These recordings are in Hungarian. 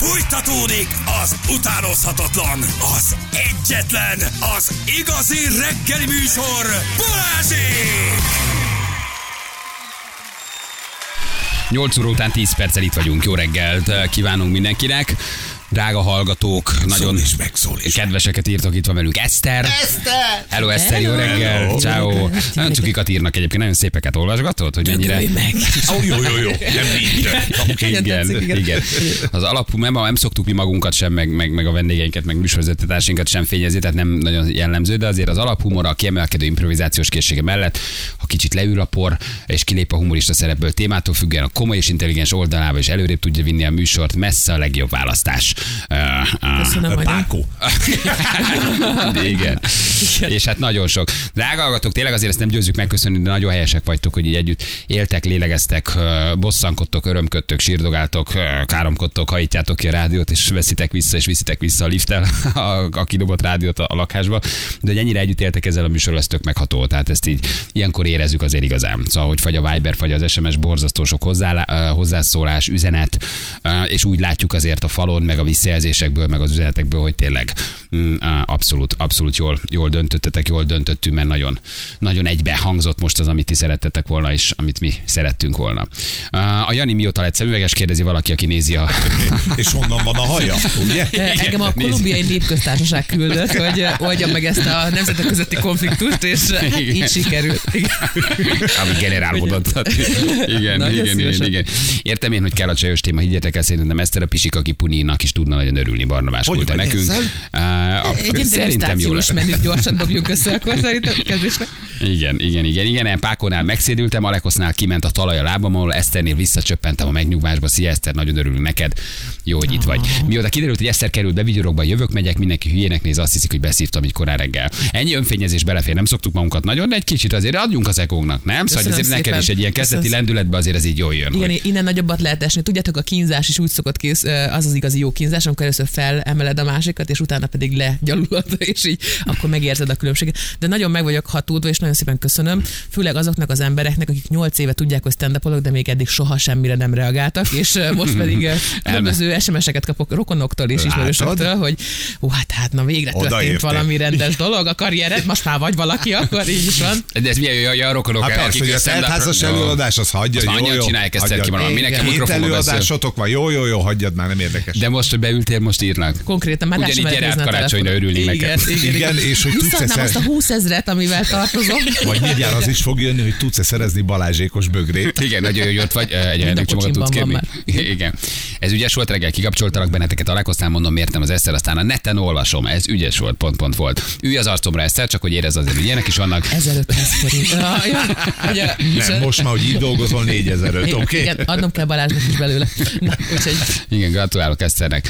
Fújtatódik az utánozhatatlan, az egyetlen, az igazi reggeli műsor, Balázsék! 8 óra után 10 perccel itt vagyunk. Jó reggelt kívánunk mindenkinek. Drága hallgatók, nagyon is meg, szól is kedveseket írtok, itt van velünk Eszter. Eszter! Hello Eszter, jó reggel, ciao. Nagyon cukikat írnak egyébként, nagyon szépeket olvasgatod, hogy mennyire... meg! Ó, jó, jó, jó, nem igen. igen. Az alapú, nem, nem szoktuk mi magunkat sem, meg, meg, meg a vendégeinket, meg műsorvezetőtársainkat sem fényezni, tehát nem nagyon jellemző, de azért az alaphumor, a kiemelkedő improvizációs készsége mellett, ha kicsit leül a por, és kilép a humorista szerepből témától függően, a komoly és intelligens oldalába, és előrébb tudja vinni a műsort, messze a legjobb választás. Uh, uh, Köszönöm, nagyon. Pákó. igen. És hát nagyon sok. Drága hallgatók, tényleg azért ezt nem győzzük megköszönni, de nagyon helyesek vagytok, hogy így együtt éltek, lélegeztek, ö, bosszankodtok, örömködtök, sírdogáltok, káromkodtok, hajítjátok ki a rádiót, és veszitek vissza, és viszitek vissza a lifttel a, a kidobott rádiót a, a lakásba. De hogy ennyire együtt éltek ezzel a műsorral, ez tök megható. Tehát ezt így ilyenkor érezzük azért igazán. Szóval, hogy fagy a Viber, fagy az SMS, borzasztó sok hozzá, hozzászólás, üzenet, és úgy látjuk azért a falon, meg a visszajelzésekből, meg az üzenetekből, hogy tényleg mm, abszolút, abszolút jól, jól döntöttetek, jól döntöttünk, mert nagyon, nagyon egybe hangzott most az, amit ti szerettetek volna, és amit mi szerettünk volna. A Jani mióta lett szemüveges, kérdezi valaki, aki nézi a... És honnan van a haja, ugye? Engem a kolumbiai népköztársaság küldött, hogy oldjam meg ezt a nemzetek közötti konfliktust, és Igen. így sikerült. Ami generálódott. Igen, igen, igen, igen. Értem én, hogy kell a csajos téma, higgyetek el, szerintem Eszter a pisik, aki Puninak is tudna nagyon örülni, Barnabás Hogy küldte nekünk. Á, Egy Szerintem jó lesz. menüt gyorsan dobjunk össze, akkor szerintem kezdésre. Igen, igen, igen, igen. Én Pákonál megszédültem, Alekosznál kiment a talaj a lábam, ahol Eszternél visszacsöppentem a megnyugvásba. Szia Eszter, nagyon örülünk neked. Jó, hogy itt vagy. Mióta kiderült, hogy Eszter került be vigyorokba, jövök, megyek, mindenki hülyének néz, azt hiszik, hogy beszívtam így korán reggel. Ennyi önfényezés belefér, nem szoktuk magunkat nagyon, de egy kicsit azért adjunk az egónknak, nem? Szóval azért neked szépen. is egy ilyen kezdeti Köszönöm. lendületbe azért ez így jól jön. Igen, hogy- innen nagyobbat lehet esni. Tudjátok, a kínzás is úgy szokott kész, az az igazi jó kínzás, amikor először felemeled a másikat, és utána pedig legyalulod, és így akkor megérzed a különbséget. De nagyon meg vagyok hatódva, és nagyon szépen köszönöm, főleg azoknak az embereknek, akik nyolc éve tudják, hogy stand de még eddig soha semmire nem reagáltak, és most pedig különböző SMS-eket kapok rokonoktól és ismerősöktől, hogy ó, hát, hát na végre történt Odaértél. valami rendes dolog a karriered, most már vagy valaki, akkor így is van. De ez milyen jó, a rokonok, Hát persze, hogy a teltházas előadás, az hagyja, Azt jó, jó. csinálják ezt, ki van, minek a mikrofonba előadásotok van, jó, jó, jó, hagyjad már, nem érdekes. De most, hogy beültél, most írnak. Konkrétan már Ugyanígy gyere át karácsonyra örülni igen, neked. Igen, igen, és hogy tudsz Visszaadnám azt a eszer... 20 ezret, amivel tartozom. Vagy mindjárt az is fog jönni, hogy tudsz-e szerezni Balázsékos bögrét. Igen, nagyon jó, hogy ott vagy, egy ajándékcsomagot tudsz kérni. Igen. Ez ügyes volt, reggel kikapcsoltalak benneteket a lekosztál, mondom, mértem az Eszter, aztán a neten olvasom. Ez ügyes volt, pont, pont volt. Ülj az arcomra Eszter, csak hogy érez azért, hogy ilyenek is vannak. 1500 forint. Nem, most már, hogy így dolgozol, 4005, igen, oké? igen, adnom kell Balázsnak is belőle. Na, úgyhogy Igen, gratulálok Eszternek, E, e,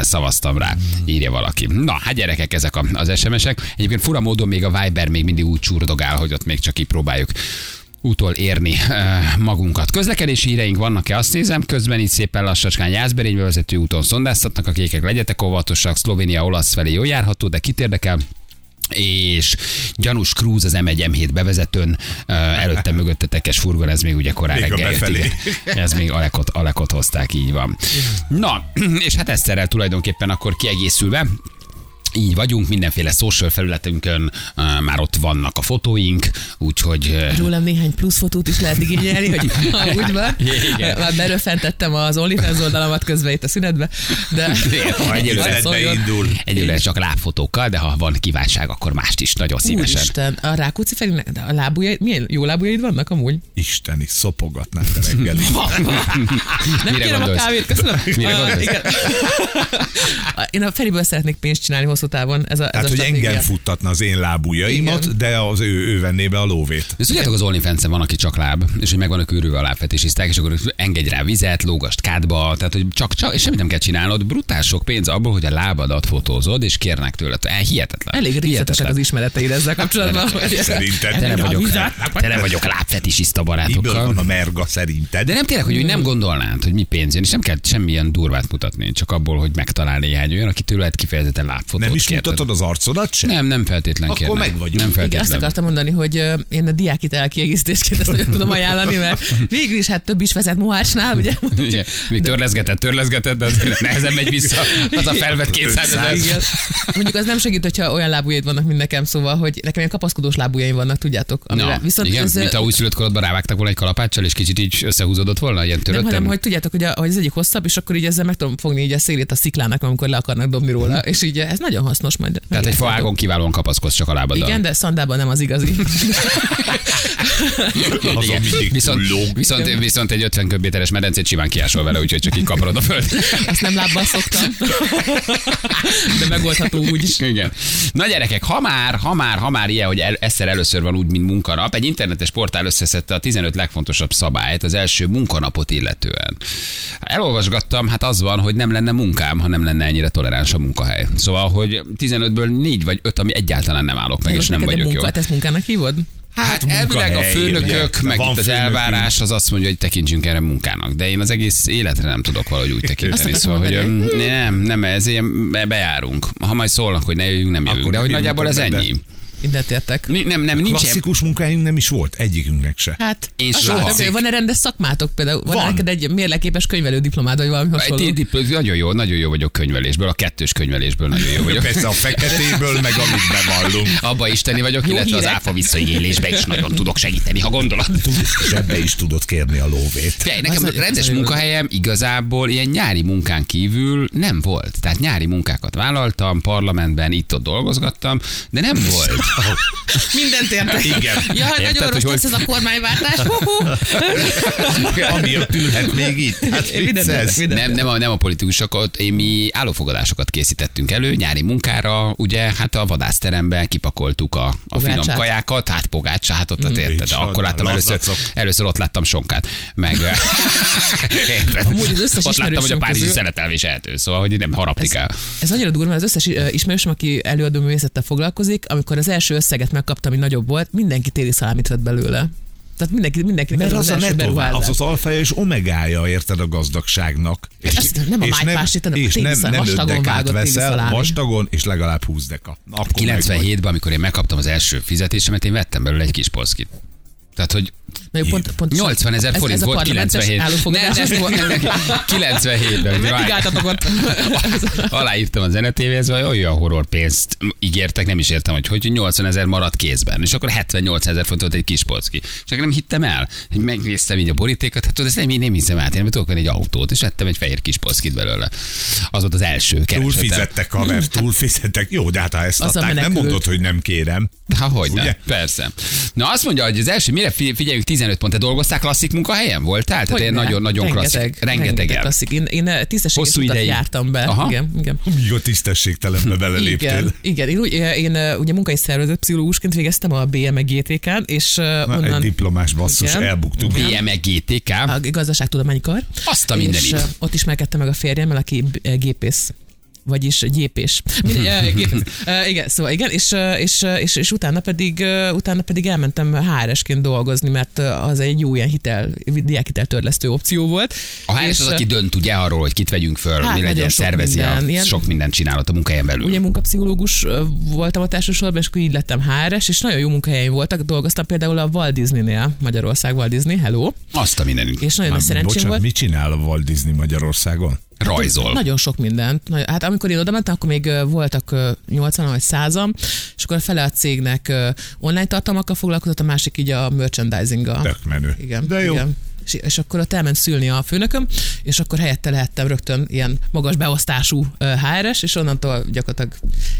szavaztam rá, írja valaki. Na, hát gyerekek, ezek az SMS-ek. Egyébként fura módon még a Viber még mindig úgy csúrdogál, hogy ott még csak így próbáljuk érni e, magunkat. Közlekedési híreink vannak-e? Azt nézem, közben itt szépen lassacskán Jászberénybe vezető úton szondáztatnak a kékek, legyetek óvatosak, Szlovénia olasz felé jól járható, de kit érdekel? És gyanús Cruz az M1 M7 bevezetőn, előtte mögötte tekes furgon, ez még ugye korán Még reggel jött. Ez még Alekot, Alekot hozták, így van. Na, és hát Eszterrel tulajdonképpen akkor kiegészülve, így vagyunk, mindenféle social felületünkön uh, már ott vannak a fotóink, úgyhogy uh, rólam néhány plusz fotót is lehet igényelni, hogy ha úgy van. Igen. Már beröfentettem az OnlyFans oldalamat közben itt a szünetbe, de ha egyelőre, indul. egyelőre csak lábfotókkal, de ha van kívánság, akkor mást is nagyon szívesen. Úristen, a Rákóczi felé, de a lábujjaid, milyen jó lábujjaid vannak amúgy? Isteni, szopogatnál te reggeli. Nem Mire kérem gondolsz? a kávét, köszönöm. Mire gondolsz? igen. Én a Feriből szeretnék pénzt csinálni hosszú távon. Ez a, ez Tehát, a hogy stratégia. engem futtatna az én lábujjaimat, Igen. de az ő, ő venné be a lóvét. De tudjátok, az onlyfans van, aki csak láb, és hogy meg vannak őrülve a lábfetisisták, és akkor engedj rá vizet, lógast kádba, tehát hogy csak, csak és semmit nem kell csinálnod, brutál sok pénz abból, hogy a lábadat fotózod, és kérnek tőled. Eh, Hihetetlen. Elég részletesek az ismereteid ezzel kapcsolatban. Szerinted? Tele A vagyok, tele vagyok lábfetisista Miből barátokkal. van a merga szerinted? De nem tényleg, hogy úgy nem gondolnád, hogy mi pénz jön, és nem kell semmilyen durvát mutatni, csak abból, hogy megtalál néhány olyan, aki tőled kifejezetten lábfotó. Nem is kérted. mutatod az arcodat sem? Nem, nem feltétlen Akkor meg vagyunk. Nem Igen, azt feltétlen. akartam mondani, hogy én a diákit elkiegészítésként ezt nagyon tudom ajánlani, mert végül is hát több is vezet Mohácsnál, ugye? Ugye, még törleszgetett, törleszgetett, de azért nehezen megy vissza az a felvett 200 ezer. Mondjuk az nem segít, hogyha olyan lábujjaid vannak, mint nekem, szóval, hogy nekem ilyen kapaszkodós lábujjaim vannak, tudjátok. Na, Amivel, viszont igen, ez, mint a újszülött korodban rávágtak volna egy kalapáccsal, és kicsit így összehúzódott volna, ilyen nem, töröttem. hanem, hogy tudjátok, hogy, a, hogy az egyik hosszabb, és akkor így ezzel meg tudom fogni így a szélét a sziklának, amikor le akarnak dobni róla, és így ez nagyon hasznos majd. Tehát egy faágon kiválóan kapaszkodsz csak a lábaddal. Igen, de szandában nem az igazi. Igen. Viszont, viszont, viszont egy 50 köbméteres medencét simán kiásol vele, úgyhogy csak így kaparod a föld. Azt nem lábbal szoktam. De megoldható úgy is. Igen. Na gyerekek, ha már, ha már, ha már ilyen, hogy el, egyszer először van úgy, mint munkanap, egy internetes portál összeszedte a 15 legfontosabb szabályt az első munkanapot illetően. Elolvasgattam, hát az van, hogy nem lenne munkám, ha nem lenne ennyire toleráns a munkahely. Szóval, hogy 15-ből 4 vagy 5, ami egyáltalán nem állok meg, és nem vagyok jó. Te ezt munkának hívod? Hát munkahely, elvileg a főnökök, ugye? meg Van itt az elvárás az azt mondja, hogy tekintsünk erre munkának. De én az egész életre nem tudok valahogy úgy tekinteni. Azt Szóval, hogy nem, nem, ez ilyen be- bejárunk. Ha majd szólnak, hogy ne jöjjünk, nem jövünk. Akkor De hogy nagyjából ez ennyi. Mindent értek. Ni- Nem, nem, nincs Klasszikus munkáink nem is volt, egyikünknek se. Hát, Én soha. látszik. Van-e rendes szakmátok például? Van, Van. neked egy mérleképes könyvelő diplomád, vagy valami Egy hasonló? dip- Nagyon jó, nagyon jó vagyok könyvelésből, a kettős könyvelésből nagyon jó vagyok. Persze a feketéből, meg amit bevallunk. Abba isteni vagyok, Jó illetve az áfa visszaigélésbe is nagyon tudok segíteni, ha gondolod. Sebbe is tudod kérni a lóvét. Figyelj, nekem Az rendes az munkahelyem igazából ilyen nyári munkán kívül nem volt. Tehát nyári munkákat vállaltam, parlamentben itt-ott dolgozgattam, de nem volt. Mindent értek. Igen. Jaj, Érted, nagyon rossz hogy lesz ez a kormányváltás. Hú-hú. Amiért ülhet még itt. Hát vicces. Nem, nem a, nem a politikusokat, én mi állófogadásokat készítettünk elő, nyári munkára, ugye, hát a vadászteremben kipakoltuk a, a finom kajákat, hát pogácsa, hát ott mm. érted, És akkor láttam először, először ott láttam sonkát, meg? Amúgy az összes ott láttam, hogy a párizsi közül- szeretelmés eltő, szóval, hogy nem harapni kell. Ez annyira durva, az összes ismerősöm, aki előadó művészettel foglalkozik, amikor az első összeget megkaptam, ami nagyobb volt, mindenki téli szalámit vett belőle. Tehát mindenki, mindenkinek Mert ez az, az, a első netto, beruházás. az az alfaja és omegája, érted a gazdagságnak. És, azt nem a májpásit, hanem a és nem, nem öt veszel, vastagon, és legalább 20 deka. Akkor meg vagy. 97-ben, amikor én megkaptam az első fizetésemet, én vettem belőle egy kis polszkit. Tehát, hogy Na jó, pont, pont 80 ezer ez- forint ez a volt parlamentes 97. állófogadás Nem, nem, volt. nem, nem, 97-ben. Megigáltatok ott. Aláírtam a zenetévéhez, vagy olyan horror pénzt ígértek, nem is értem, hogy hogy 80 ezer maradt kézben. És akkor 78 ezer font volt egy kis polszki. És akkor nem hittem el. Hogy Megnéztem így a borítékot, hát tudod, ezt nem, nem hiszem át. Én nem tudok venni egy autót, és vettem egy fehér kis polszkit belőle. Az volt az első Túl keresetem. fizettek, haver, túl fizettek. Jó, de hát ha ezt adták, nem mondod, hogy nem kérem. Ha hogy? Persze. Na azt mondja, hogy az első, mire fi- figyeljük 15 pont. Te dolgoztál klasszik munkahelyen? Voltál? Tehát én Hogyne. nagyon-nagyon klasszik. Rengeteg, Rengeteg. klasszik. Én, én tisztességes Hosszú utat ideig. jártam be. Aha. Igen, igen. Míg a tisztességtelenbe beleléptél. Igen, igen. Én, úgy, én ugye munkai szervezet pszichológusként végeztem a BM GTK-n, és Na, egy onnan diplomás basszus, Igen. elbuktuk. BM GTK. a gazdaságtudományi kar. Azt a mindenit. ott ismerkedtem meg a férjemmel, aki gépész vagyis gyépés. Igen, szóval igen, és, és, és, és utána, pedig, utána pedig elmentem HR-esként dolgozni, mert az egy jó ilyen hitel, diákhitel törlesztő opció volt. A HR És, az, aki dönt ugye arról, hogy kit vegyünk föl, Hát mi legyen, sok szervezi minden. a Ilyen- sok mindent csinálott a munkahelyen belül. Ugye munkapszichológus voltam ott elsősorban, és akkor így lettem HRS, és nagyon jó munkahelyeim voltak. Dolgoztam például a Walt Disney-nél, Magyarország Walt Disney, hello. Azt a mindenit. És nagyon nagy szerencsém Bocsánat, volt. mit csinál a Walt Disney Magyarországon? Rajzol. Nagyon sok mindent. Hát amikor én oda mentem, akkor még voltak ö, 80 vagy 100 és akkor a fele a cégnek online tartalmakkal foglalkozott, a másik így a merchandising-gal. Tök menő. Igen. De jó. Igen. És, és akkor ott elment szülni a főnököm, és akkor helyette lehettem rögtön ilyen magas beosztású ö, HRS, és onnantól gyakorlatilag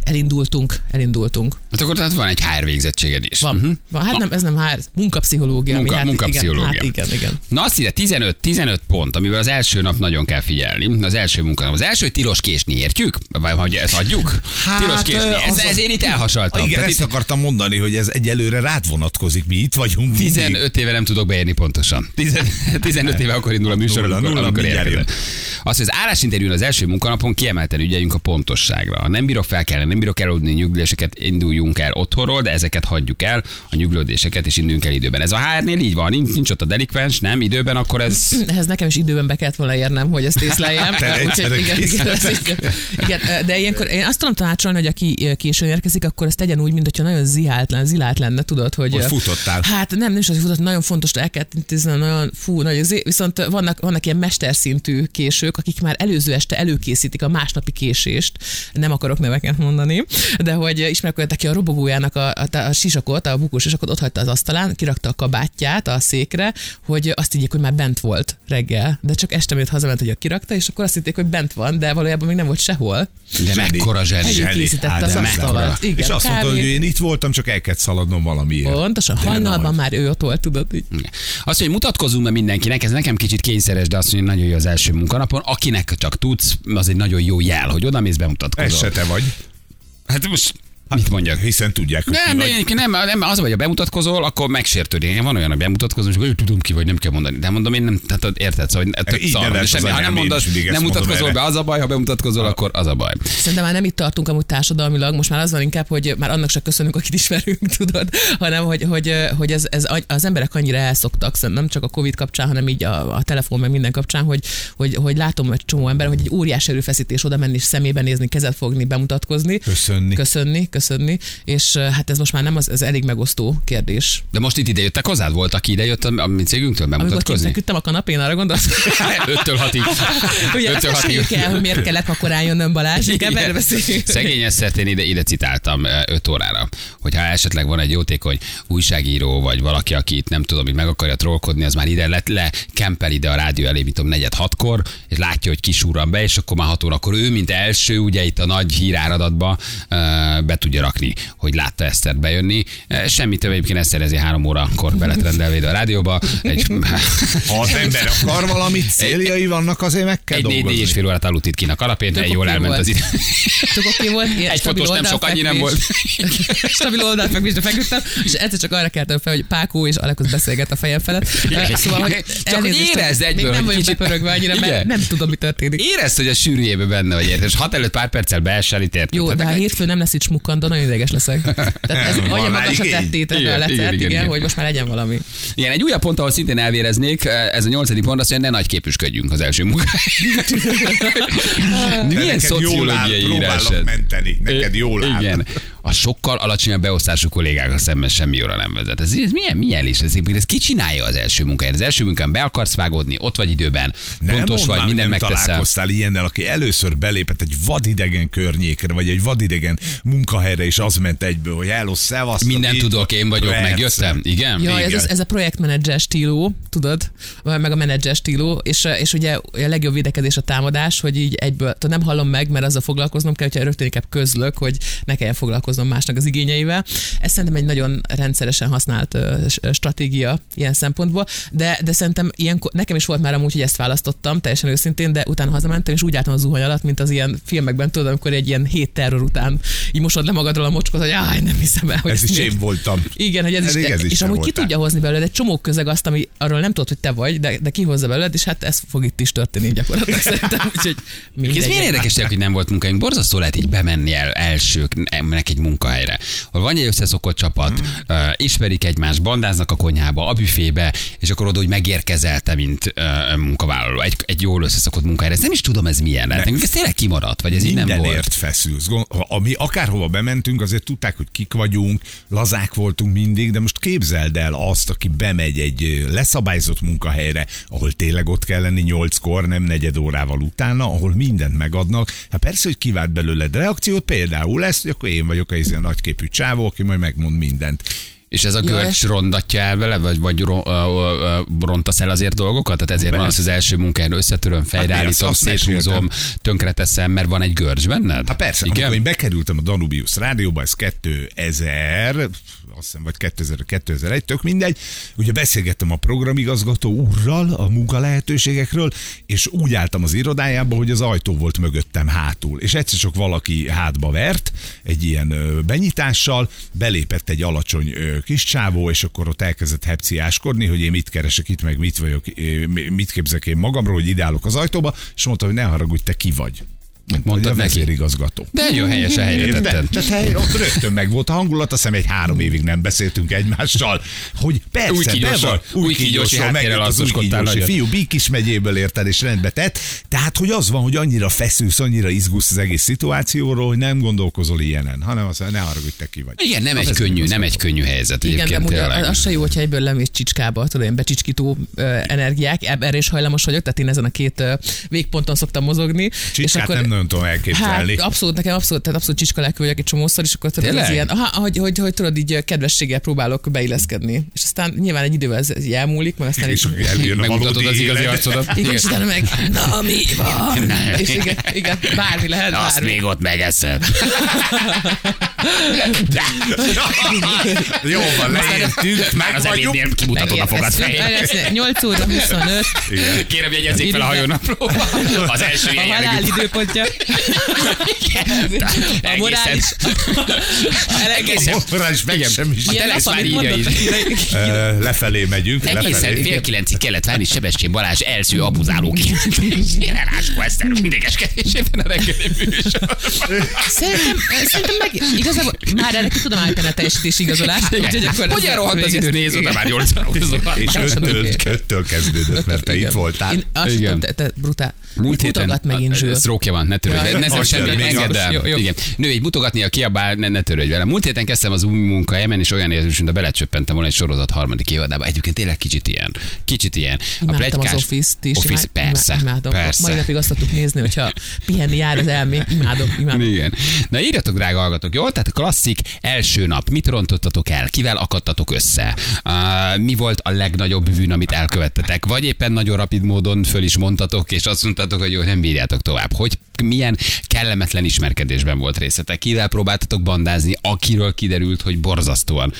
elindultunk, elindultunk. Hát akkor tehát van egy HR végzettséged is. Van. Mhm. van. Hát Na. nem, ez nem HR, munkapszichológia. Munka, hát, munkapszichológia. Igen, hát igen, igen. Na azt ide 15, 15 pont, amivel az első nap nagyon kell figyelni. Az első munkanap. Az első tilos késni, értjük? Vagy hogy ezt adjuk? Hát, tilos késni. Ez, ez én itt elhasaltam. Igen, Tehát ezt itt akartam mondani, hogy ez egyelőre rád vonatkozik. Mi itt vagyunk. mindig. 15 éve nem tudok beérni pontosan. 15 15 éve akkor indul a műsor, Nulla, amikor, nulla, amikor érkezett. Azt, hogy az állásinterjún az első munkanapon kiemelten ügyeljünk a pontosságra. Ha nem bírok felkelni, nem bírok eludni nyugléseket, induljunk el otthonról, de ezeket hagyjuk el, a nyuglódéseket, és induljunk el időben. Ez a HR-nél így van, nincs, nincs ott a delikvens, nem időben, akkor ez Ehhez nekem is időben be kellett volna érnem, hogy ezt észleljem. Te Úgyhogy igen, igen, ez igen, de ilyenkor én azt tudom tanácsolni, hogy aki későn érkezik, akkor ezt tegyen úgy, mint hogyha nagyon zihált lenne, zilált lenne, tudod, hogy... Hogy futottál. Hát nem, nem is az, hogy futott, nagyon fontos, el kell intézni, nagyon fú, nagyon zé, viszont vannak, vannak ilyen mesterszintű késők, akik már előző este előkészítik a másnapi késést, nem akarok neveket mondani, de hogy ismerek olyat, aki a robogójának a, a, a sisakot, a bukós sisakot ott hagyta az asztalán, kirakta a kabátját a székre, hogy azt higgyék, hogy már bent volt reggel, de csak este miért hazament, hogy a kirakta, és akkor azt hitték, hogy bent van, de valójában még nem volt sehol. de mekkora zseni. Előkészítette az asztalat. Igen, És azt mondta, hogy én itt voltam, csak el kellett szaladnom valamiért. Pontosan, hajnalban nagy. már ő ott volt, tudod, így. Azt, hogy mutatkozunk be mindenkinek, ez nekem kicsit kényszeres, de azt mondja, nagyon jó az első munkanapon. Akinek csak tudsz, az egy nagyon jó jel, hogy oda mész, Ez bemutatkozol. se te vagy. Hát most mit mondjak? Hiszen tudják, hogy Nem, vagy. nem, nem, nem, az, hogy a bemutatkozol, akkor megsértődik. Van olyan, hogy bemutatkozom, és akkor tudom ki vagy, nem kell mondani. De mondom, én nem, tehát érted, szóval hogy tök Így szar, semmi, ha nem mondasz, nem mutatkozol erre. be, az a baj, ha bemutatkozol, akkor az a baj. Szerintem már nem itt tartunk amúgy társadalmilag, most már az van inkább, hogy már annak se köszönünk, akit ismerünk, tudod, hanem hogy, hogy, hogy ez, ez, az emberek annyira elszoktak, szerintem nem csak a Covid kapcsán, hanem így a, a telefon, meg minden kapcsán, hogy, hogy, hogy látom egy csomó ember, hogy egy óriási erőfeszítés oda menni és szemébe nézni, kezet fogni, bemutatkozni. Köszönni. Köszönni, köszönni, és uh, hát ez most már nem az, ez elég megosztó kérdés. De most itt ide jöttek hozzád? Volt, aki ide jött a, a mi cégünktől Amikor bemutatkozni? feküdtem a kanapén, arra gondolsz? 5-től 6-ig. Ugye ezt 5-től 6-ig. meséljük el, hogy miért kellett ma korán jönnöm Balázs, inkább beszéljünk. Szegény Esztert én ide, ide citáltam 5 órára, hogyha esetleg van egy jótékony újságíró, vagy valaki, aki itt nem tudom, hogy meg akarja trollkodni, az már ide lett le, kempel ide a rádió elé, mit tudom, negyed hatkor, és látja, hogy kisúran be, és akkor már hat órakor ő, mint első, ugye itt a nagy híráradatba be tudja rakni, hogy látta Esztert bejönni. Eh, Semmi több egyébként Eszter ezért három órakor be lett rendelve ide a rádióba. Egy, Ha az ember akar valamit, céljai vannak, azért meg kell egy négy, négy és dolgozni. fél órát aludt itt kint a kalapén, egy jól elment volt. az idő. Tök oké volt. ilyen Egy fotós nem sok, annyi nem volt. oldalfekvés. stabil oldalt meg is feküdtem, és egyszer csak arra keltem fel, hogy Pákó és Alekos beszélget a fejem felett. Szóval, hogy Csak hogy érezd egyből, Még nem vagyok kicsit- bepörögve annyira, Igen. mert nem tudom, mi történik. Érezd, hogy a sűrűjébe benne vagy, érted? És hat előtt pár perccel beesel, itt érted? Jó, de ha Tehát- hétfőn nem lesz itt smukkandó, nagyon ideges leszek. Tehát ez Van anya már magasra igény. tettétek Igen, a igen, lecet, igen, igen, igen. hogy most már legyen valami. Igen, egy újabb pont, ahol szintén elvéreznék, ez a nyolcadik pont, azt mondja, ne nagy képüsködjünk az első munkáig. De Milyen neked jól áll, szociológiai írás próbálok ez? menteni. Neked jól áll. Igen. A sokkal alacsonyabb beosztású kollégákkal szemben semmi jóra nem vezet. Ez, ez milyen, milyen is? Ez, ez ki csinálja az első munkáját? Az első munkán be akarsz vágódni, ott vagy időben, Nem pontos mondd vagy, minden nem megteszel. találkoztál ilyennel, aki először belépett egy vadidegen környékre, vagy egy vadidegen munkahelyre, és az ment egyből, hogy hello, szevasztok. Minden tudok, én vagyok, Persze. megjöttem. Igen? Ja, ez, Igen. az, ez a projektmenedzser stíló, tudod, meg a menedzser stíló, és, és ugye a legjobb védekezés a támadás, hogy így egyből, nem hallom meg, mert azzal foglalkoznom kell, hogyha rögtön közlök, hogy ne kelljen foglalkoznom másnak az igényeivel. Ez szerintem egy nagyon rendszeresen használt stratégia ilyen szempontból, de, de szerintem ilyenkor, nekem is volt már amúgy, hogy ezt választottam, teljesen őszintén, de utána hazamentem, és úgy álltam a zuhany alatt, mint az ilyen filmekben, tudod, amikor egy ilyen hét terror után így mosod le magadról a mocskot, hogy áj, nem hiszem el, hogy Ez is miért- én voltam. igen, hogy ez Eddig is, ez is és amúgy ki voltál. tudja hozni belőled egy csomó közeg azt, ami arról nem tudod, hogy te vagy, de, de kihozza belőled, és hát ez fog itt is történni gyakorlatilag szerintem, úgyhogy. Ez milyen érdekes, hogy nem volt munkáink. Borzasztó lehet így bemenni el elsőknek egy munkahelyre. Ahol van egy összeszokott csapat, uh, ismerik egymást, bandáznak a konyhába, a büfébe, és akkor oda úgy megérkezel te, mint uh, munkavállaló, egy, egy jól összeszokott munkahelyre. Ez nem is tudom, ez milyen lehet. Nekünk Ez tényleg kimaradt, vagy ez így nem volt. Mindenért feszülsz. Ami akárhova bementünk, azért tudták, hogy kik vagyunk, lazák voltunk mindig, de most képzeld el azt, aki bemegy egy leszabályzott munkahelyre, ahol tényleg ott kell lenni nyolckor, nem negyed órával utána, ahol mindent megadnak. Hát persze, hogy kivált belőled reakciót, például lesz, hogy akkor én vagyok az ilyen nagyképű csávó, aki majd megmond mindent. És ez a görcs rondatja el vele, vagy, vagy ro, ö, ö, ö, rontasz el azért dolgokat? Tehát ezért van az az első munkáján összetöröm, fejreállítom, azt széthúzom, tönkreteszem, mert van egy görcs benned? Hát persze, Igen? amikor én bekerültem a Danubius rádióba, ez 2000, azt hiszem, vagy 2000, 2001, tök mindegy. Ugye beszélgettem a programigazgató úrral a munka lehetőségekről, és úgy álltam az irodájába, hogy az ajtó volt mögöttem hátul. És egyszer csak valaki hátba vert egy ilyen benyitással, belépett egy alacsony kis csávó, és akkor ott elkezdett hepciáskodni, hogy én mit keresek itt, meg mit vagyok, eh, mit képzek én magamról, hogy ide állok az ajtóba, és mondta, hogy ne haragudj, te ki vagy. Mondtad a neki? vezérigazgató. De nagyon helyesen helyre Érted? tetted. Tehát hely, ott rögtön meg volt a hangulat, azt hiszem egy három évig nem beszéltünk egymással, hogy persze, Új kígyósról- új kígyósról, megjött az új kígyósi fiú, Bíkis megyéből érted, és rendbe tett. Tehát, hogy az van, hogy annyira feszülsz, annyira izgulsz az egész szituációról, hogy nem gondolkozol ilyenen, hanem azt mondja, ne haragudj, te ki vagy. Igen, nem A egy könnyű, nem egy könnyű helyzet Igen, de tényleg. az, se jó, hogyha egyből lemész csicskába, tudod, ilyen becsicskító energiák, erre is hajlamos vagyok, tehát én ezen a két végponton szoktam mozogni. Csicsát nem nagyon tudom elképzelni. Hát abszolút, nekem abszolút, tehát abszolút csicska lelkű vagyok egy csomószor, és akkor tudod, az ilyen, aha, hogy, hogy, hogy, tudod, így kedvességgel próbálok beilleszkedni. És aztán nyilván egy idővel ez, ez elmúlik, meg aztán és így, eljön Megmutatod az igazi arcodat. igen, és utána meg, na mi van? és igen, igen, bármi lehet, Azt bármi. még ott megeszed. Jó van, leértünk, Már az ebédnél kimutatod a fogad fejét. 8 óra 25, Igen. Kérem, jegyezzék fel a hajónaplóba. Az első a ilyen halál jellegű. időpontja. A morális. Egészen. Morális meg sem is. A Telex már írja így. Ö, Lefelé megyünk, Egészen fél kilencig kellett várni Sebestyén Balázs első abuzáló kijelentésére Ráskó Eszter mindegeskedésében a reggeli műsor. Szerintem, szerintem meg igazából már erre tudom állítani a teljesítési igazolást. úgyhogy akkor Hogy ezzel rohadt az idő, nézd oda már 8 És öttől, kezdődött, mert te itt voltál. Én azt Igen. te, brutál. Múlt héten Mutogat megint zsűr. sztrókja van, ne törődj. Ne, engedd el. Jó. Igen. Nő, egy mutogatnia kiabál, ne, ne törődj vele. Múlt héten kezdtem az új munkahelyemen, és olyan érzés, mint a belecsöppentem volna egy sorozat harmadik évadába. Egyébként tényleg kicsit ilyen. Kicsit ilyen. Imádtam az Office-t is. Office, imád- persze. Imádom. persze. Mai napig azt tudtuk nézni, hogyha pihenni jár az elmé. Imádom, imádom. Igen. Na írjatok, drága hallgatók, jó? Tehát klasszik első nap. Mit rontottatok el? Kivel akadtatok össze? Uh, mi volt a legnagyobb bűn, amit elkövettetek? Vagy éppen nagyon rapid módon föl is mondtatok, és azt mondtatok, hogy jó, nem bírjátok tovább. Hogy milyen kellemetlen ismerkedésben volt részletek? Kivel próbáltatok bandázni, akiről kiderült, hogy borzasztóan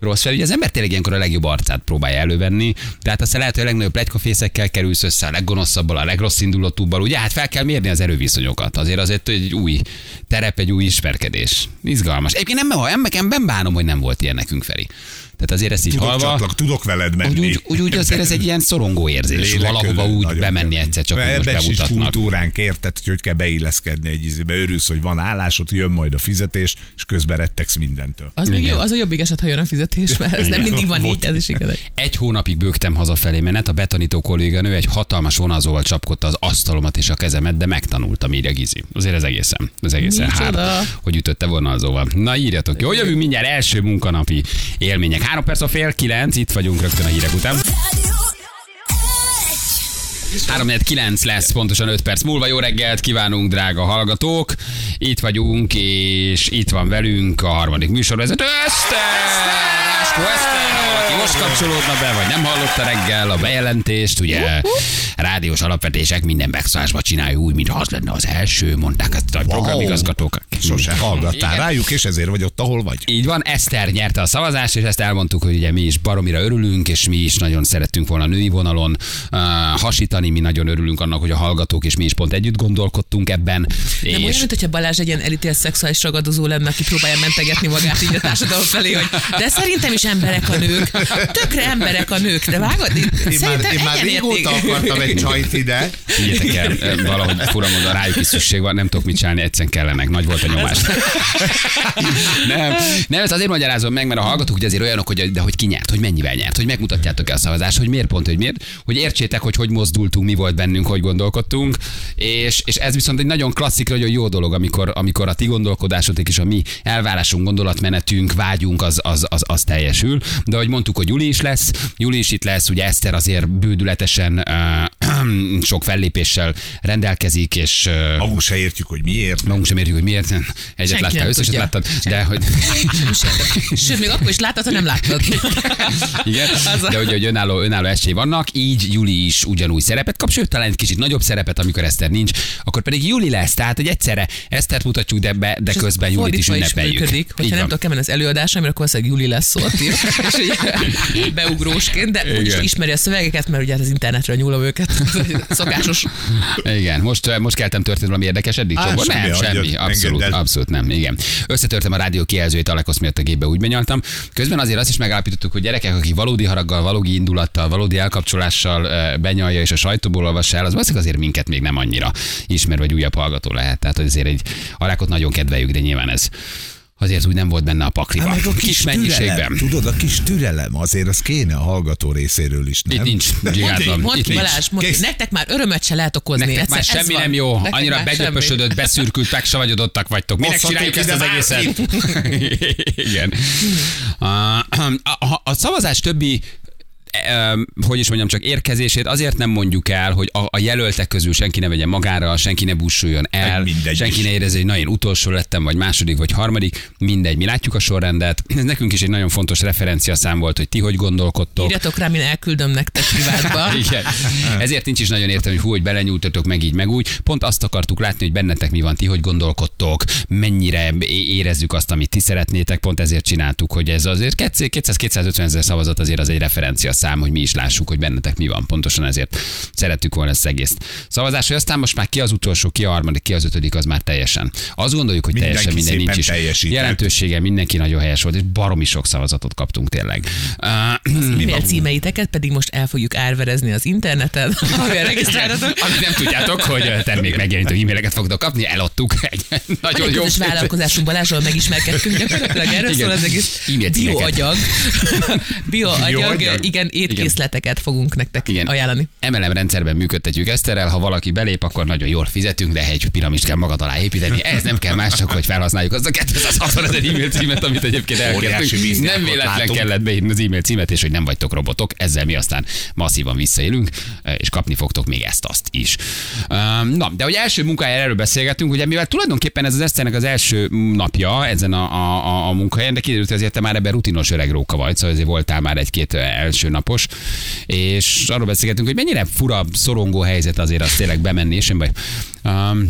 rossz fel. Ugye az ember tényleg ilyenkor a legjobb arcát próbálja elővenni, tehát aztán lehet, hogy a legnagyobb plegykafészekkel kerülsz össze, a leggonoszabbal, a legrossz indulatúbbal. Ugye hát fel kell mérni az erőviszonyokat. Azért azért egy új terep, egy új ismerkedés. Izgalmas. Egyébként nem, nem, nem, nem bánom, hogy nem volt ilyen nekünk, Feri. Tehát azért ezt így Tudok, halva, csatlak, tudok veled menni. úgy, úgy, úgy, úgy azért ez egy ilyen szorongó érzés. Lélekön Valahova úgy nagyon bemenni kemény. egyszer, csak hogy most Ebben is bemutatnak. kultúránk érted, hogy hogy kell beilleszkedni egy izébe. Örülsz, hogy van állásod, jön majd a fizetés, és közben rettegsz mindentől. Az még jó, az a jobbik eset, ha jön a fizetés, mert ez nem mindig van így, ez is igaz. Egy hónapig bőgtem hazafelé menet, a betanító kolléganő egy hatalmas vonalzóval csapkodta az asztalomat és a kezemet, de megtanultam, írja Gizi. Azért ez egészen, ez egészen hár, hogy ütötte vonalzóval. Na írjatok, jó, jövünk mindjárt első munkanapi élmények. Három perc a fél kilenc, itt vagyunk rögtön a hírek után. 3 9 lesz, pontosan 5 perc múlva. Jó reggelt kívánunk, drága hallgatók. Itt vagyunk, és itt van velünk a harmadik műsorvezető, Eszter! Eszter, ha valaki most kapcsolódna be, vagy nem hallotta reggel a bejelentést, ugye rádiós alapvetések minden megszállásban csinálja úgy, mintha az lenne az első, mondták ezt a programigazgatók. Sose hallgattál rájuk, és ezért vagy ott, ahol vagy. Így van, Eszter nyerte a szavazást, és ezt elmondtuk, hogy ugye mi is baromira örülünk, és mi is nagyon szerettünk volna a női vonalon uh, hasítani, mi nagyon örülünk annak, hogy a hallgatók és mi is pont együtt gondolkodtunk ebben. Nem olyan, és mint hogyha Balázs egy ilyen elítélt szexuális ragadozó lenne, aki próbálja mentegetni magát így a társadalom felé, hogy de szerintem is emberek a nők. Tökre emberek a nők, de vágod? Én, már, én már régóta akartam egy csajt ide. Figyeljetek el, eh, valahogy fura módon rájuk is szükség van, nem tudok mit csinálni, egyszerűen kellenek. Nagy volt a nyomás. nem, nem, ezt azért magyarázom meg, mert a hallgatók ugye azért olyanok, hogy, de hogy ki nyert, hogy mennyivel nyert, hogy megmutatjátok el a szavazást, hogy miért pont, hogy miért, hogy értsétek, hogy hogy mozdultunk, mi volt bennünk, hogy gondolkodtunk, és, és ez viszont egy nagyon klasszik, nagyon jó dolog, amikor, amikor a ti gondolkodásotok és a mi elvárásunk, gondolatmenetünk, vágyunk, az, az, az, az teljesül. De ahogy mondtuk, hogy Juli is lesz, Juli is itt lesz, ugye Eszter azért bődületesen sok fellépéssel rendelkezik, és Magunk se értjük, hogy miért. magunk sem érjük, hogy miért. Egyet Senki láttál, összeset tudja. láttad, de hogy Sőt, még akkor is láttad, ha nem láttad. Igen, de hogy, hogy önálló, önálló esély vannak, így Juli is ugyanúgy szerepet kap, sőt, talán egy kicsit nagyobb szerepet, amikor Eszter nincs, akkor pedig Juli lesz, tehát hogy egyszerre Esztert mutatjuk, de, be, de És közben Julit is ünnepeljük. működik, Így hogyha nem tudok kemenni az előadásra, mert akkor valószínűleg Juli lesz ott, és így beugrósként, de úgyis ismeri a szövegeket, mert ugye hát az internetről nyúlom őket. Szokásos. Igen, most, most keltem történt valami érdekes eddig? Á, semmi, nem, hagyjad, semmi, abszolút, engedd el. abszolút nem, igen. Összetörtem a rádió kijelzőjét Alekosz miatt a gépbe, úgy benyaltam. Közben azért azt is megállapítottuk, hogy gyerekek, akik valódi haraggal, valódi indulattal, valódi elkapcsolással benyalja és a sajtóból olvassa el, az valószínűleg azért minket még nem annyira ismer, vagy újabb hallgató lehet. Tehát hogy azért egy Alekot nagyon kedveljük, de nyilván ez azért úgy nem volt benne a pakliban. Hát a Kis türelem, mennyiségben. Tudod, a kis türelem, azért az kéne a hallgató részéről is, nem? Itt nincs. Mondd. Balázs, nektek már örömet se lehet okozni. Nektek már Egyszer ez semmi van. nem jó, Nektek annyira már begöpösödött, beszürkült, megsavagyodottak vagytok. Minek csináljuk ezt az már egészet? Igen. A, a, a szavazás többi hogy is mondjam, csak érkezését azért nem mondjuk el, hogy a, a jelöltek közül senki ne vegye magára, senki ne bussuljon el, mindegy senki is. ne érezze, hogy na én utolsó lettem, vagy második, vagy harmadik, mindegy, mi látjuk a sorrendet. Ez nekünk is egy nagyon fontos referenciaszám volt, hogy ti hogy gondolkodtok. Írjatok rám, én elküldöm nektek privátba. Igen. Ezért nincs is nagyon értelme, hogy hú, hogy belenyúltatok meg így, meg úgy. Pont azt akartuk látni, hogy bennetek mi van, ti hogy gondolkodtok, mennyire érezzük azt, amit ti szeretnétek. Pont ezért csináltuk, hogy ez azért 200-250 ezer szavazat azért az egy referencia szám, hogy mi is lássuk, hogy bennetek mi van. Pontosan ezért szerettük volna ezt egész szavazás, hogy aztán most már ki az utolsó, ki a harmadik, ki az ötödik, az már teljesen. Azt gondoljuk, hogy Mindenki teljesen minden nincs is. teljesített. Jelentősége mindenki nagyon helyes volt, és baromi sok szavazatot kaptunk tényleg. Uh, E-mail címeiteket pedig most el fogjuk árverezni az interneten, amivel regisztráltatok. Amit nem tudjátok, hogy termék megjelenítő e-maileket fogtok kapni, eladtuk egy nagyon jó közös vállalkozásunk Balázsról megismerkedtünk, gyakorlatilag erről szól az egész bioagyag, Bioagyag? igen, étkészleteket fogunk nektek Igen. ajánlani. MLM rendszerben működtetjük Eszterrel, ha valaki belép, akkor nagyon jól fizetünk, de egy piramist kell magad alá építeni. Ez nem kell más, csak hogy felhasználjuk azt a 260 ezer e-mail címet, amit egyébként elkértünk. Nem véletlen látunk. kellett beírni az e-mail címet, és hogy nem vagytok robotok, ezzel mi aztán masszívan visszaélünk, és kapni fogtok még ezt-azt is. Na, de hogy első munkájára erről beszélgetünk, ugye mivel tulajdonképpen ez az Eszternek az első napja ezen a, a, a, a munkahelyen, de kiderült, hogy azért te már ebben rutinos öreg róka vagy, szóval azért voltál már egy-két első napos, és arról beszélgetünk, hogy mennyire fura, szorongó helyzet azért az tényleg bemenni, és én baj. Um,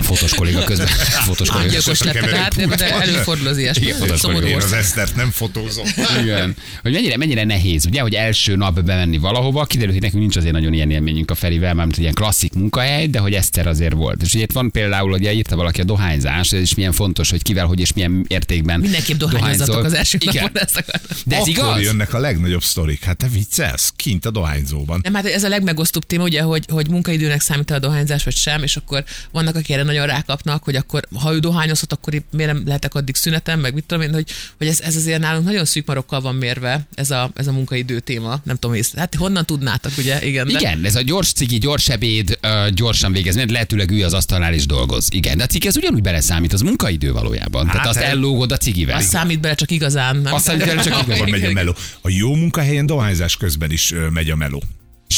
fotós kolléga közben. Fotós kolléga. Gyilkos lett, tehát de előfordul az ilyesmi. Igen, Szomorú Én az. Esztert nem fotózom. Igen. Hogy mennyire, mennyire nehéz, ugye, hogy első nap bemenni valahova, kiderült, hogy nekünk nincs azért nagyon ilyen élményünk a Ferivel, mert ilyen klasszik munkahely, de hogy Eszter azért volt. És ugye itt van például, hogy írta valaki a dohányzás, ez is milyen fontos, hogy kivel, hogy és milyen értékben Mindenképp dohányozzatok dohányzol. az első Igen. napon. Akartam. De ez Akkor igaz? jönnek a legnagyobb sztorik. Hát te viccelsz, kint a dohányzóban. Nem, hát ez a legmegosztóbb téma, ugye, hogy, hogy munkaidőnek számít a dohányzás, vagy sem, és akkor vannak, akik erre nagyon rákapnak, hogy akkor, ha ő dohányozhat, akkor épp miért nem lehetek addig szünetem, meg mit tudom én, hogy, hogy ez, ez azért nálunk nagyon szűk marokkal van mérve, ez a, ez a munkaidő téma. Nem tudom, ész. Hát honnan tudnátok, ugye? Igen. de- Igen, ez a gyors cigi, gyors ebéd, gyorsan végezni, mert lehetőleg ülj az asztalnál és dolgoz. Igen, de a cigi ez ugyanúgy beleszámít, az munkaidő valójában. Tehát Hát, azt el- ellógod a cigivel. Az számít bele csak igazán. Nem? Azt számít bele csak igazán. A meló. A jó munkahelyen dohányzás közben is megy a meló.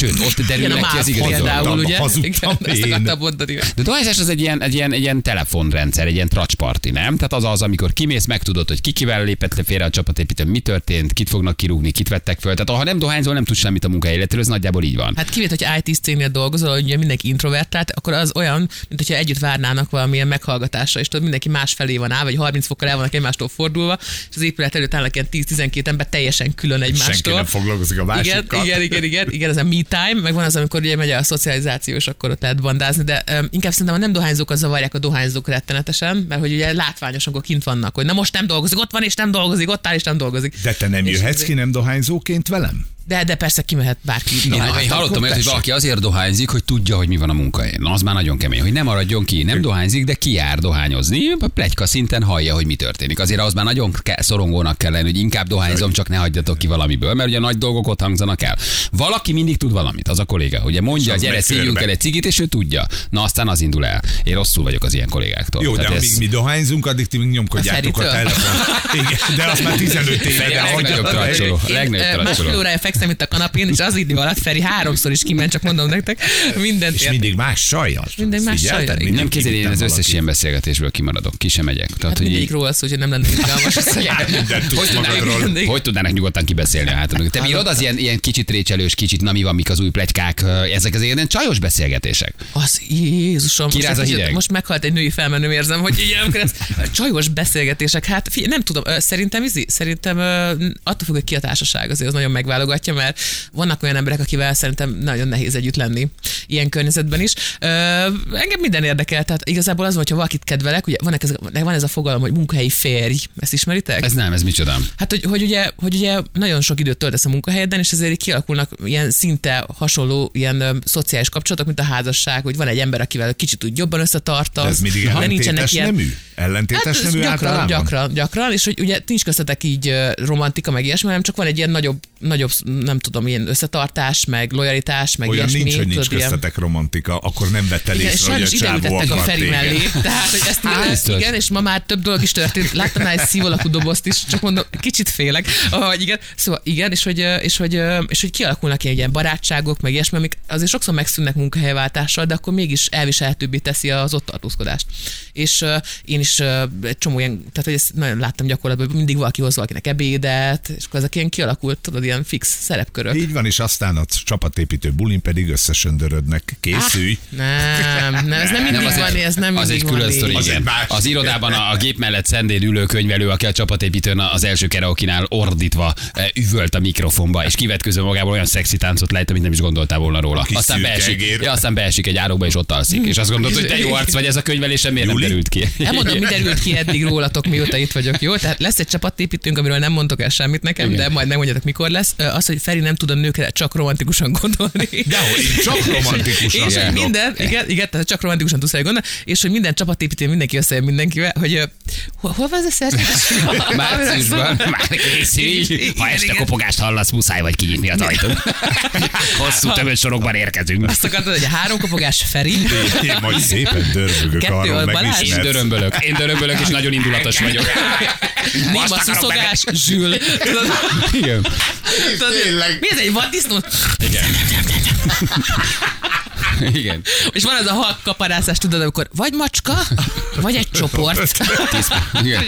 Sőt, ott Igen, derül neki az dolog. például, ugye? hazudtam Igen, mondani. De dohányzás az egy ilyen, egy ilyen, egy ilyen telefonrendszer, egy ilyen tracsparti, nem? Tehát az az, amikor kimész, megtudod, hogy ki kivel lépett le félre a csapatépítő, mi történt, kit fognak kirúgni, kit vettek föl. Tehát ha nem dohányzol, nem tudsz semmit a munkahelyeletről, ez nagyjából így van. Hát kivéve, hogy IT cégnél dolgozol, hogy ugye mindenki introvertált, akkor az olyan, mint hogyha együtt várnának valamilyen meghallgatásra, és tudod, mindenki más felé van áll, vagy 30 fokkal el vannak egymástól fordulva, és az épület előtt állnak ilyen 10-12 ember teljesen külön egymástól. Senki nem foglalkozik a igen, másikkal. igen, igen, igen, igen, ez a me time, meg van az, amikor ugye megy a szocializáció, és akkor ott lehet bandázni, de um, inkább szerintem a nem dohányzókat zavarják a dohányzók rettenetesen, mert hogy ugye látványosan, akkor kint vannak, hogy na most nem dolgozik, ott van és nem dolgozik, ott áll és nem dolgozik. De te nem És jöhetsz ki nem dohányzóként velem? De, de persze kimehet bárki. Én, dohányozni. én hallottam olyat, hogy valaki azért dohányzik, hogy tudja, hogy mi van a munkahelyen. Na, az már nagyon kemény, hogy nem maradjon ki, nem dohányzik, de kijár dohányozni, a plegyka szinten hallja, hogy mi történik. Azért az már nagyon ke- szorongónak kell lenni, hogy inkább dohányzom, csak ne hagyjatok ki valamiből, mert ugye nagy dolgok ott hangzanak el. Valaki mindig tud valamit, az a kolléga. Ugye mondja, az gyere, körbe. el egy cigit, és ő tudja. Na aztán az indul el. Én rosszul vagyok az ilyen kollégáktól. Jó, de Tehát amíg mi dohányzunk, addig ti még nyomkodjátok a, telefon. Igen, de az már 15 éve. Legnagyobb tracsoló. Én, legnagyobb tracsoló. Fekszem itt a kanapén, és az idő alatt Feri háromszor is kiment, csak mondom nektek, mindent És ért. mindig más sajjal. Minden más sajjal. Mindig Nem kézzel, én az összes ilyen beszélgetésből kimaradok, ki sem megyek. Tehát, Hát hogy mindegyik így, róla szó, hogy nem lenne izgalmas. az, hogy- hogy tudnának, magadról. hogy tudnának nyugodtan kibeszélni a hátam? Te bírod az ilyen, ilyen kicsit récselős, kicsit na mi van, mik az új plegykák, ezek az ilyen csajos beszélgetések. Az Jézusom, most, Kiráz a egy- hideg. most meghalt egy női felmenő, érzem, hogy ilyen, csajos beszélgetések, hát figyelj, nem tudom, szerintem izi, szerintem attól függ, hogy ki a társaság, azért az nagyon megválogatja. Támogatja, mert vannak olyan emberek, akivel szerintem nagyon nehéz együtt lenni ilyen környezetben is. Ö, engem minden érdekel, tehát igazából az, hogyha valakit kedvelek, ugye van ez, van ez a fogalom, hogy munkahelyi férj, ezt ismeritek? Ez nem, ez micsoda? Hát, hogy, hogy, ugye, hogy ugye nagyon sok időt töltesz a munkahelyeden, és ezért kialakulnak ilyen szinte hasonló ilyen ö, szociális kapcsolatok, mint a házasság, hogy van egy ember, akivel kicsit úgy jobban összetartasz. De ez mindig de ellentétes nemű? Ellentétes Hát nemű gyakran, általában? gyakran, gyakran, és hogy ugye nincs köztetek így romantika, meg ilyesmi, hanem csak van egy ilyen nagyobb, nagyobb, nem tudom, ilyen összetartás, meg lojalitás, meg Olyan ilyesmi. nincs, hogy nincs tudod, ilyen- köztetek romantika, akkor nem vetted igen, és észre, hogy a csávó a Feri mellé, tehát hogy ezt Hát, ezt igen, és ma már több dolog is történt. Láttam már egy szívalakú dobozt is, csak mondom, kicsit félek. Ah, igen, szóval igen, és hogy, és hogy, és hogy kialakulnak ilyen, ilyen barátságok, meg ilyesmi, amik azért sokszor megszűnnek munkahelyváltással, de akkor mégis elviselhetőbbé teszi az ott tartózkodást. És uh, én is uh, egy csomó ilyen, tehát hogy ezt nagyon láttam gyakorlatban, hogy mindig valaki hoz valakinek ebédet, és akkor ezek ilyen kialakult, tudod, ilyen fix szerepkörök. Így van, és aztán a csapatépítő bulin pedig összesöndörödnek. Készülj! Nem, nem, ez nem mindig van, ez nem az mindig egy külön van. sztori, Az egy. Az irodában a, a gép mellett szendén ülő könyvelő, aki a csapatépítőn az első karaokinál ordítva eh, üvölt a mikrofonba, és kivetköző magából olyan szexi táncot lejt, amit nem is gondoltál volna róla. Aztán beesik, ja, aztán beesik egy árokba, és ott alszik. És azt gondolod, hogy te jó arc vagy ez a könyvelésen, miért nem Juli? derült ki? Elmondom, mi derült ki eddig rólatok, mióta itt vagyok, jó? Tehát lesz egy csapatépítőnk, amiről nem mondtok el semmit nekem, Igen. de majd megmondjátok, mikor lesz. Ö, Az, hogy Feri nem tud a nőkre csak romantikusan gondolni. Dehogy, én csak romantikusan és hogy gondolok. minden, igen, igen, tehát csak romantikusan tudsz gondolni, és hogy minden csapatépítő mindenki összejön mindenkivel, hogy hol, hol van ez a szerződés? Márciusban már készülj, ha este kopogást hallasz, muszáj vagy kinyitni az ajtót. Hosszú tömött sorokban érkezünk. Azt akartad, hogy a három kopogás Feri, Én majd szépen dörögök Kettő arról, Balázs. Én dörömbölök, én dörömbölök, és nagyon indulatos vagyok. néma szuszogás, zsül. Igen. Tudod. Mi ez egy vaddisznó? Igen. Igen. És van az a halk kaparászás, tudod, amikor vagy macska, vagy egy csoport. Tíz, igen.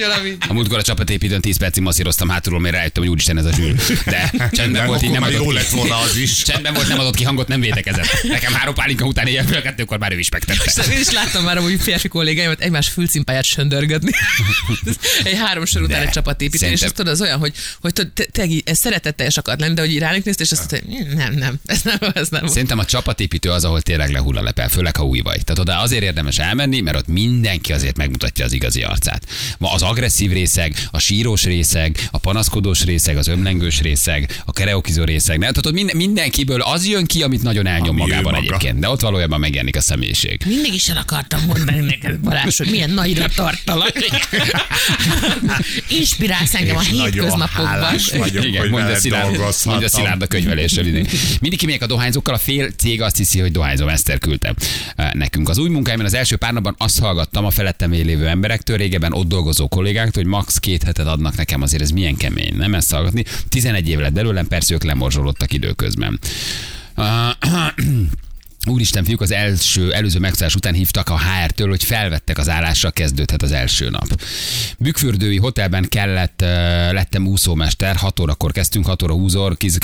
A múltkor a csapatépítőn 10 percig masszíroztam hátulról, mert rájöttem, hogy úristen ez a zsűl. De csendben Nem, volt, így nem adott jó ki. lett volna az is. Csendben volt, nem adott ki hangot, nem védekezett. Nekem három pálinka után éjjel fél kettőkor már ő is megtette. Én is láttam már amúgy férfi kollégáimat egymás fülcimpáját söndörgetni. egy három sor után De, egy csapatépítés, és szerintem- ez tudod, az olyan, hogy, hogy te, te, ez szeretetteljes akart lenni, de hogy ránk néztél, és azt mondta, hogy nem, nem, ez nem, ez nem. Szerintem a csapatépítő az, ahol tényleg lehull a lepel, főleg ha új vagy. Tehát oda azért érdemes elmenni, mert ott mindenki azért megmutatja az igazi arcát. Ma az agresszív részeg, a sírós részeg, a panaszkodós részeg, az ömlengős részeg, a kereokizó részeg. Ne? Tehát ott minden, mindenkiből az jön ki, amit nagyon elnyom Ami magában maga. egyébként. De ott valójában megjelenik a személyiség. Mindig is el akartam mondani neked, Balázs, hogy milyen nagyra tartalak. Inspirálsz engem a hétköznapokban. vagyok, Igen, mondja Szilárd, mondja Szilárd a könyveléssel. Mindig kimegyek a dohányzókkal, a fél cég azt hiszi, hogy dohányzom, Eszter küldte eh, nekünk. Az új munkáimban az első pár napban azt hallgattam a felettem lévő emberektől, régebben ott dolgozó kollégáktól, hogy max. két hetet adnak nekem, azért ez milyen kemény, nem ezt hallgatni. 11 év lett belőlem, persze ők lemorzsolódtak időközben. Úristen, fiúk, az első, előző megszállás után hívtak a HR-től, hogy felvettek az állásra, kezdődhet az első nap. Bükfürdői hotelben kellett, lettem úszómester, 6 órakor kezdtünk, 6 óra 20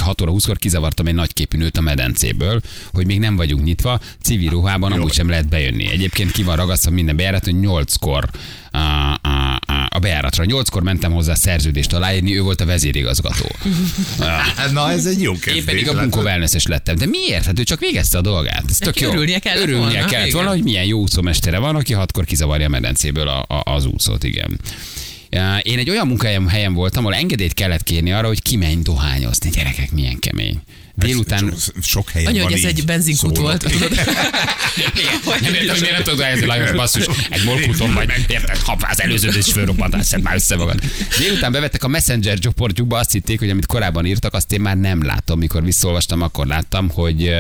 6 óra 20-kor kizavartam egy nagyképű nőt a medencéből, hogy még nem vagyunk nyitva, civil ruhában amúgy sem lehet bejönni. Egyébként ki van ragasztva minden bejárat, hogy 8-kor a, a, a, a bejáratra. 8-kor mentem hozzá szerződést aláírni, ő volt a vezérigazgató. Hát, Na, ez egy jó Én kezdés. pedig a wellness lettem. De miért? Hát ő csak végezte a dolgát. Ez tök jó. örülnie kellett Örülnie volna, kellett igen. volna, hogy milyen jó úszómestere van, aki hatkor kizavarja a medencéből a, a, az úszót, igen. Én egy olyan munkahelyem helyen voltam, ahol engedélyt kellett kérni arra, hogy kimenj dohányozni. Gyerekek, milyen kemény. Délután... So- Sok helyen Annyi, van hogy ez így egy benzinkút volt, tudod. Nem értem, hogy miért nem tudod dohányozni, Lajos basszus. Egy molkúton vagy, érted, ha az előző is fölrobbant, szed már össze magad. Délután bevettek a Messenger csoportjukba, azt hitték, hogy amit korábban írtak, azt én már nem látom. Mikor visszolvastam, akkor láttam, hogy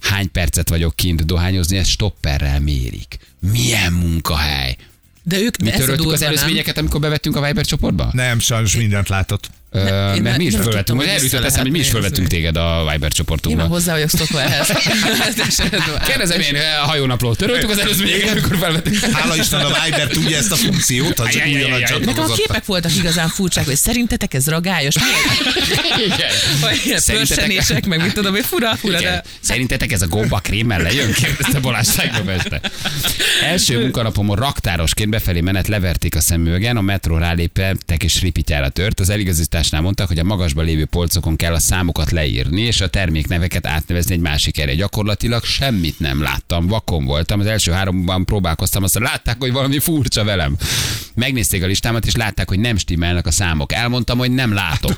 hány percet vagyok kint dohányozni, ezt stopperrel mérik. Milyen munkahely. De ők Mi töröltük az előzményeket, amikor bevettünk a Viber csoportba? Nem, sajnos mindent látott. Én mert mi is fölvettünk, elütött vissza eszem, hogy mi is fölvettünk téged a Viber Én csoportunkba. hozzá vagyok szokva ehhez. Kérdezem én, a hajónaplót töröltük az előzményeket, amikor felvettük. Hála Isten, a Viber tudja ezt a funkciót, ha csak ajaj. Nekem a képek voltak igazán furcsák, hogy szerintetek ez ragályos, vagy pörsenések, meg mit tudom, hogy fura, fura, de Szerintetek ez a gomba krémmel lejön? Kérdezte Balázs tegnap este. Első munkanapomon raktárosként befelé menet leverték a szemüvegen, a metró ráléptek és ripityára tört. Az eligazítás számlálásnál mondtak, hogy a magasban lévő polcokon kell a számokat leírni, és a termékneveket átnevezni egy másik erre. Gyakorlatilag semmit nem láttam, vakon voltam. Az első háromban próbálkoztam, aztán látták, hogy valami furcsa velem. Megnézték a listámat, és látták, hogy nem stimmelnek a számok. Elmondtam, hogy nem látok.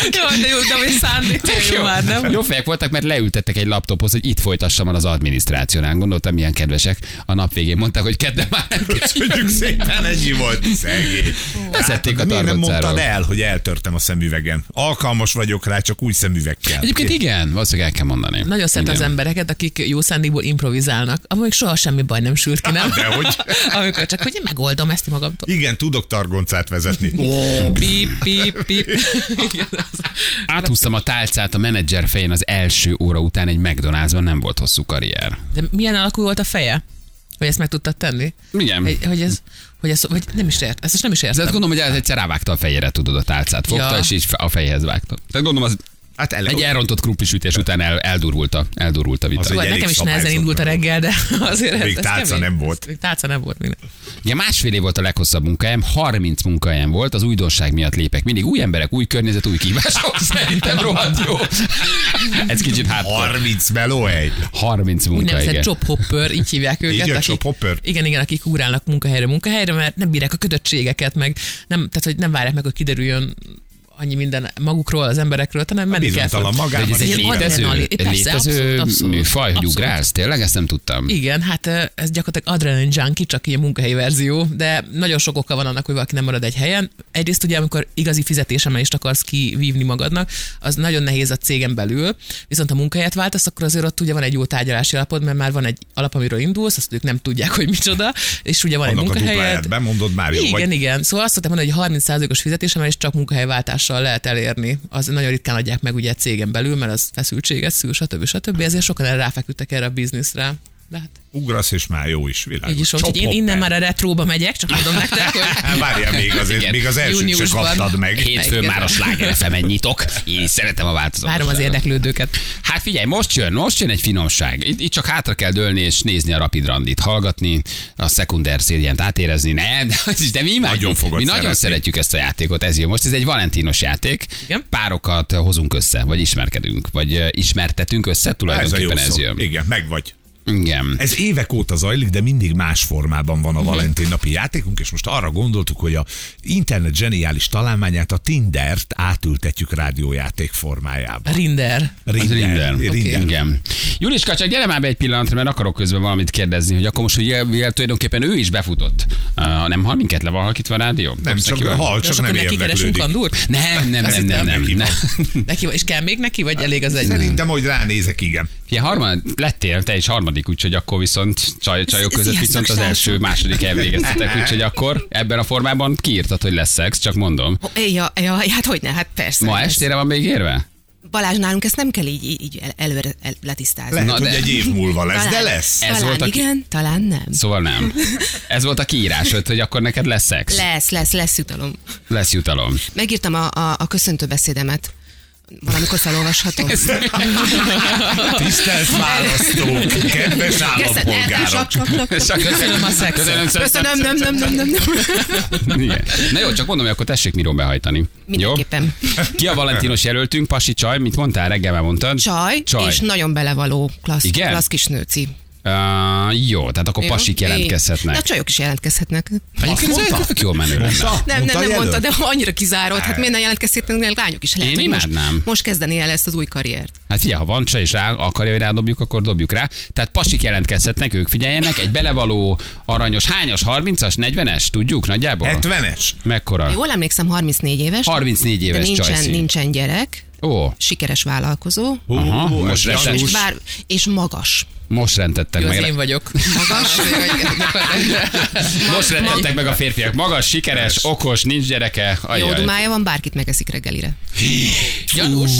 Jó, de jó, de hogy szándék, jó már, nem? Jó fejek voltak, mert leültettek egy laptophoz, hogy itt folytassam el az adminisztrációnál. Gondoltam, milyen kedvesek. A nap végén mondták, hogy kedden már nem. Köszönjük szépen, ennyi volt. Szegény. Vezették a Miért nem mondtad el, hogy eltörtem a szemüvegen? Alkalmas vagyok rá, csak új szemüveg kell. Egyébként igen, valószínűleg el kell mondani. Nagyon szeretem az embereket, akik jó szándékból improvizálnak, amúgy soha semmi baj nem sült ki, nem? Dehogy. Amikor csak, hogy én megoldom ezt magamtól. Igen, tudok targoncát vezetni. Pip, pip, pip. Igen, az- Áthúztam a tálcát a menedzser fején az első óra után egy McDonald'sban, nem volt hosszú karrier. De milyen alakú volt a feje? Hogy ezt meg tudtad tenni? Igen. Hogy, hogy ez, hogy ez, vagy nem is ért, ezt most nem is De azt értem. gondolom, hogy ez egyszer rávágta a fejére, tudod, a tálcát fogta, Ja. és így a fejhez vágta. Tehát gondolom, az Hát ele... egy elrontott krumplisütés után el, eldurult, a, eldurult a vita. Szóval nekem is nehezen indult a reggel, de azért Még ez, ez tálca kemény. nem volt. Még tálca nem volt. Még. Ja, másfél év volt a leghosszabb munkahelyem, 30 munkahelyem volt, az újdonság miatt lépek. Mindig új emberek, új környezet, új kívások. Szerintem rohadt jó. Ez kicsit hát 30 melóhely. 30 munka, Úgynevezett job hopper, így hívják őket. Igen, akik, job hopper. Igen, igen, akik ugrálnak munkahelyre, munkahelyre, mert nem bírják a kötöttségeket, meg nem, tehát, hogy nem várják meg, hogy kiderüljön annyi minden magukról, az emberekről, hanem menni kell. Magában. Ez egy létező, létező műfaj, hogy ugrálsz? Tényleg ezt nem tudtam. Igen, hát ez gyakorlatilag adrenalin junkie, csak ilyen munkahelyi verzió, de nagyon sok oka van annak, hogy valaki nem marad egy helyen. Egyrészt ugye, amikor igazi fizetésemelést akarsz kivívni magadnak, az nagyon nehéz a cégen belül, viszont ha munkahelyet váltasz, akkor azért ott ugye van egy jó tárgyalási alapod, mert már van egy alap, amiről indulsz, azt ők nem tudják, hogy micsoda, és ugye van Annak egy munkahelyed. bemondod már jó. Igen, vagy igen. Szóval azt szoktam mondani, hogy 30%-os fizetésemelést csak munkahelyváltással lehet elérni. Az nagyon ritkán adják meg ugye cégen belül, mert az feszültséget szül, stb. stb. Ezért sokan ráfeküdtek erre a bizniszre. De hát ugrasz, és már jó is világos. így is. Úgyhogy én innen már a retróba megyek, csak mondom nektek, hogy Hát Várjál még azért, Igen. még az elsőt se Júniusban. kaptad meg. Hétfőn Igen. már a sláger fm nyitok. Én is szeretem a változatot. várom az érdeklődőket. Hát figyelj, most jön, most jön egy finomság. Itt, itt csak hátra kell dőlni és nézni a Rapid Randit, hallgatni, a szekunder szériánt átérezni. Nem, de, de mi imádjuk. Nagyon fogod Mi nagyon szeretjük ezt a játékot, ez jó. Most ez egy valentinos játék. Igen. Párokat hozunk össze, vagy ismerkedünk, vagy ismertetünk össze, Ez tulajdonképpen ez, szó. jön. Igen, meg vagy. Igen. Ez évek óta zajlik, de mindig más formában van a Valentin napi játékunk, és most arra gondoltuk, hogy a internet zseniális találmányát, a Tindert átültetjük rádiójáték formájába. Rinder. Az Rinder. Rinder. Igen. Juliska, csak gyere már be egy pillanatra, mert akarok közben valamit kérdezni, hogy akkor most, hogy mivel tulajdonképpen ő is befutott. Uh, nem hall minket, le van halkítva a rádió? Nem, csak neki valamit? hal, csak nem érdeklődik. Nem, nem, nem, nem, nem, neki nem. Neki, és kell még neki, vagy elég az egy? Szerintem, hogy ránézek, igen. Fia, harmad, lettél te is harmadik, úgyhogy akkor viszont csaj, csajok között viszont az első, második elvégeztetek, úgyhogy akkor ebben a formában kiírtad, hogy lesz szex, csak mondom. Ja, ja, hát hogyne, hát persze. Ma estére van még érve? Balázs, nálunk ezt nem kell így, így, így el- előre el, letisztázni. Lehet, Na, hogy de- egy év múlva lesz, de Talán- lesz. Ez talán volt a ki- igen, talán nem. Szóval nem. Ez volt a kiírásod, hogy akkor neked lesz szex. Lesz, lesz, lesz jutalom. Lesz jutalom. Megírtam a, a, a köszöntő beszédemet. Valamikor felolvashatom. Tisztelt választók, kedves állampolgárok. Köszönöm a szexet. Köszönöm, Köszönöm, nem, nem, nem, nem, nem. Igen. Na jó, csak mondom, hogy akkor tessék miről behajtani. Jó? Mindenképpen. Ki a Valentinos jelöltünk? Pasi Csaj, mit mondtál? Reggel már mondtad. Csaj, Csaj. és nagyon belevaló klassz, Igen? klassz kisnőci. Uh, jó, tehát akkor Jó? pasik jelentkezhetnek. De a csajok is jelentkezhetnek. Egyébként ez tök jól menő lenne. Nem, nem, Mondta nem mondta, de annyira kizáródott. Hát miért ne jelentkezhetnek lányok is? Lehet, Én most, imádnám. most kezdeni el ezt az új karriert. Hát figyelj, ha van csaj és rá akarja, hogy rádobjuk, akkor dobjuk rá. Tehát pasik jelentkezhetnek, ők figyeljenek. Egy belevaló aranyos, hányas, 30-as, 40-es, tudjuk nagyjából? 70-es. Mekkora? Jól emlékszem, 34 éves. 34 de éves nincsen, Csajci. nincsen gyerek. Ó, Sikeres vállalkozó. Aha, most. És, bár, és magas. Most rendettek Jó, az meg. én vagyok. Magas. Most rendettek meg a férfiak. Magas, sikeres, okos, nincs gyereke. Jó Ajaj. dumája van, bárkit megeszik reggelire. Gyanús.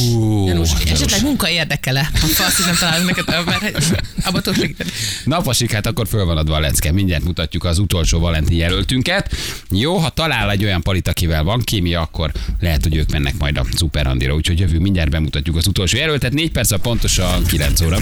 Gyanús. Esetleg munka érdekele. Ha azt nem találunk neked, mert abban tudok segíteni. Na, pasik, hát akkor föl van adva a lecke. Mindjárt mutatjuk az utolsó Valentin jelöltünket. Jó, ha talál egy olyan palit, akivel van kémia, akkor lehet, hogy ők mennek majd a szuperhandira. Úgyhogy jövő mindjárt bemutatjuk az utolsó jelöltet. Négy perc a pontosan 9 óra.